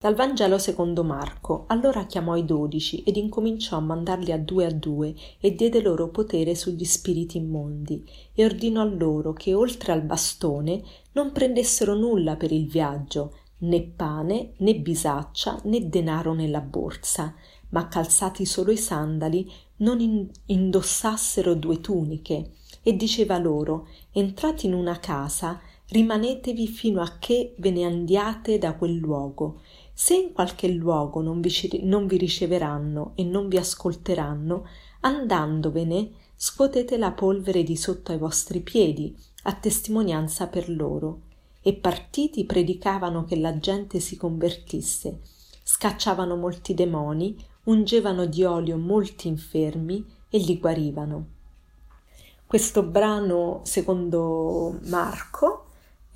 Dal Vangelo secondo Marco. Allora chiamò i dodici ed incominciò a mandarli a due a due e diede loro potere sugli spiriti immondi e ordinò loro che oltre al bastone non prendessero nulla per il viaggio, né pane, né bisaccia, né denaro nella borsa, ma calzati solo i sandali non indossassero due tuniche. E diceva loro: Entrate in una casa, rimanetevi fino a che ve ne andiate da quel luogo se in qualche luogo non vi, non vi riceveranno e non vi ascolteranno, andandovene scuotete la polvere di sotto ai vostri piedi, a testimonianza per loro. E partiti predicavano che la gente si convertisse, scacciavano molti demoni, ungevano di olio molti infermi e li guarivano. Questo brano, secondo Marco,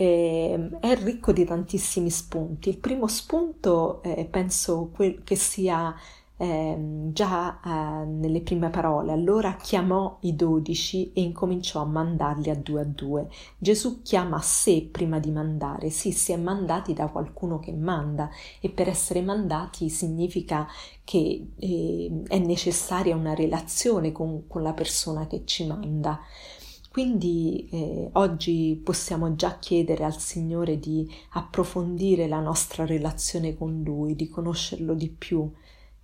eh, è ricco di tantissimi spunti. Il primo spunto eh, penso que- che sia eh, già eh, nelle prime parole. Allora chiamò i dodici e incominciò a mandarli a due a due. Gesù chiama a sé prima di mandare. Sì, si è mandati da qualcuno che manda e per essere mandati significa che eh, è necessaria una relazione con, con la persona che ci manda. Quindi eh, oggi possiamo già chiedere al Signore di approfondire la nostra relazione con Lui, di conoscerlo di più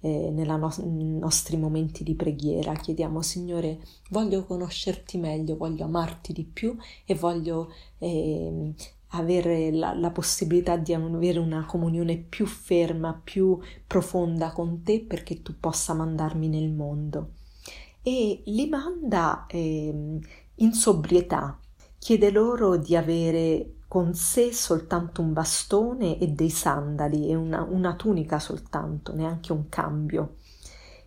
eh, no- nei nostri momenti di preghiera. Chiediamo, Signore, voglio conoscerti meglio, voglio amarti di più e voglio eh, avere la, la, possibilità di avere una comunione più ferma, più profonda con te perché tu possa mandarmi nel mondo. E li manda eh, in sobrietà. Chiede loro di avere con sé soltanto un bastone e dei sandali e una, una tunica soltanto, neanche un cambio.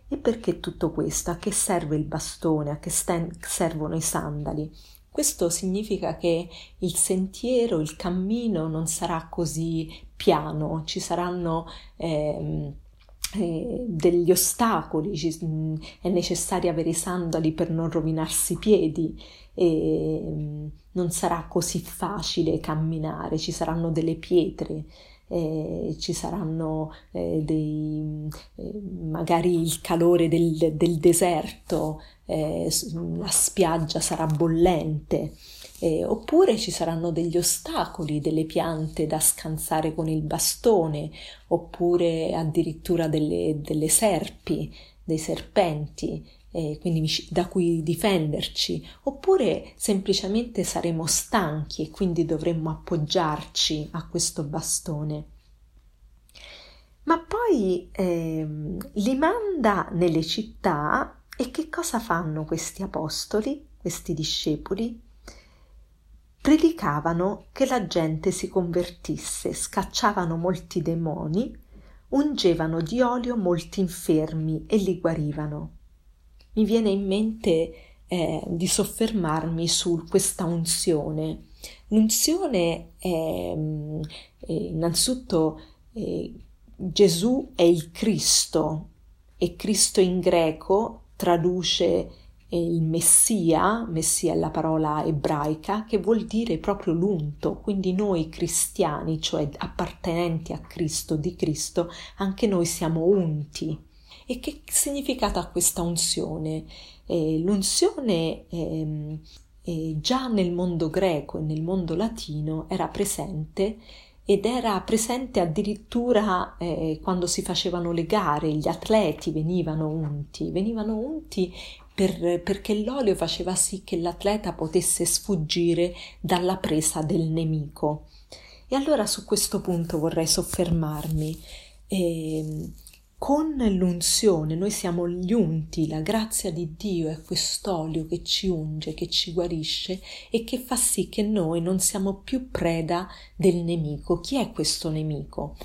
E perché tutto questo? A che serve il bastone? A che sten- servono i sandali? Questo significa che il sentiero, il cammino non sarà così piano, ci saranno eh, eh, degli ostacoli, è necessario avere i sandali per non rovinarsi i piedi e non sarà così facile camminare, ci saranno delle pietre. Eh, ci saranno eh, dei, eh, magari il calore del, del deserto, eh, la spiaggia sarà bollente, eh, oppure ci saranno degli ostacoli, delle piante da scansare con il bastone, oppure addirittura delle, delle serpi, dei serpenti, eh, quindi da cui difenderci, oppure semplicemente saremo stanchi e quindi dovremmo appoggiarci a questo bastone. Ma poi eh, li manda nelle città e che cosa fanno questi apostoli, questi discepoli? predicavano che la gente si convertisse, scacciavano molti demoni, ungevano di olio molti infermi e li guarivano. Mi viene in mente eh, di soffermarmi su questa unzione. L'unzione è, mm, è innanzitutto eh, Gesù è il Cristo e Cristo in greco traduce il Messia, Messia è la parola ebraica, che vuol dire proprio l'unto, quindi noi cristiani, cioè appartenenti a Cristo, di Cristo, anche noi siamo unti. E che significato ha questa unzione? Eh, l'unzione eh, eh, già nel mondo greco e nel mondo latino era presente ed era presente addirittura eh, quando si facevano le gare, gli atleti venivano unti, venivano unti per, perché l'olio faceva sì che l'atleta potesse sfuggire dalla presa del nemico. E allora su questo punto vorrei soffermarmi. Eh, con l'unzione noi siamo gli unti, la grazia di Dio è quest'olio che ci unge, che ci guarisce e che fa sì che noi non siamo più preda del nemico. Chi è questo nemico?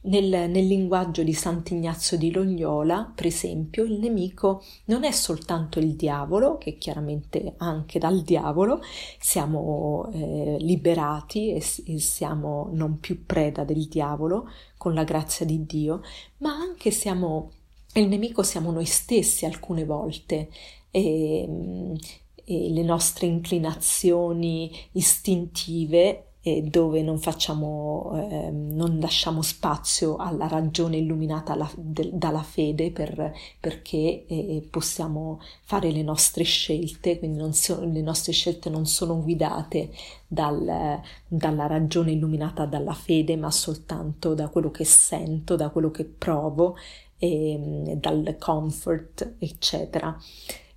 Nel, nel, linguaggio di Sant'Ignazio di Loyola, per esempio, il nemico non è soltanto il diavolo, che chiaramente anche dal diavolo siamo eh, liberati e, e siamo non più preda del diavolo con la grazia di Dio, ma anche siamo, il nemico siamo noi stessi alcune volte. E, e le nostre inclinazioni istintive eh, dove non facciamo, eh, non lasciamo spazio alla ragione illuminata la, de, dalla fede per, perché eh, possiamo fare le nostre scelte, quindi so, le nostre scelte non sono guidate dal, dalla ragione illuminata dalla fede, ma soltanto da quello che sento, da quello che provo, e, ehm, dal comfort, eccetera.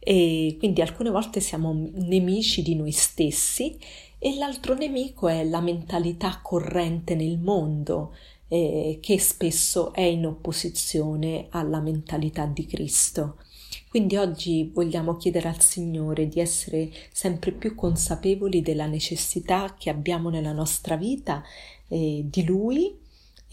E quindi alcune volte siamo nemici di noi stessi e l'altro nemico è la mentalità corrente nel mondo, eh, che spesso è in opposizione alla mentalità di Cristo. Quindi oggi vogliamo chiedere al Signore di essere sempre più consapevoli della necessità che abbiamo nella nostra vita eh, di Lui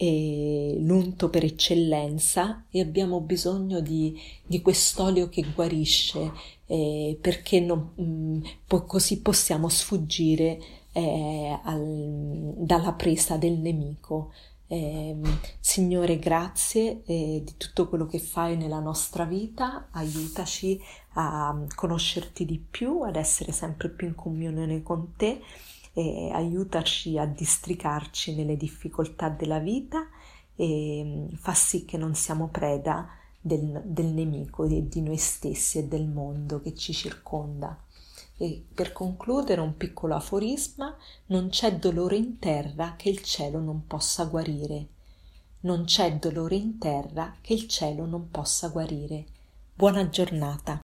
l'unto per eccellenza e abbiamo bisogno di, di quest'olio che guarisce eh, perché non, mh, mm, po- così possiamo sfuggire eh, al, dalla presa del nemico. Eh, Signore, grazie eh, di tutto quello che fai nella nostra vita, aiutaci a conoscerti di più, ad essere sempre più in comunione con te e aiutaci a districarci nelle difficoltà della vita e mm, fa sì che non siamo preda del, del nemico e di noi stessi e del mondo che ci circonda. E per concludere un piccolo aforisma, non c'è dolore in terra che il cielo non possa guarire. Non c'è dolore in terra che il cielo non possa guarire. Buona giornata.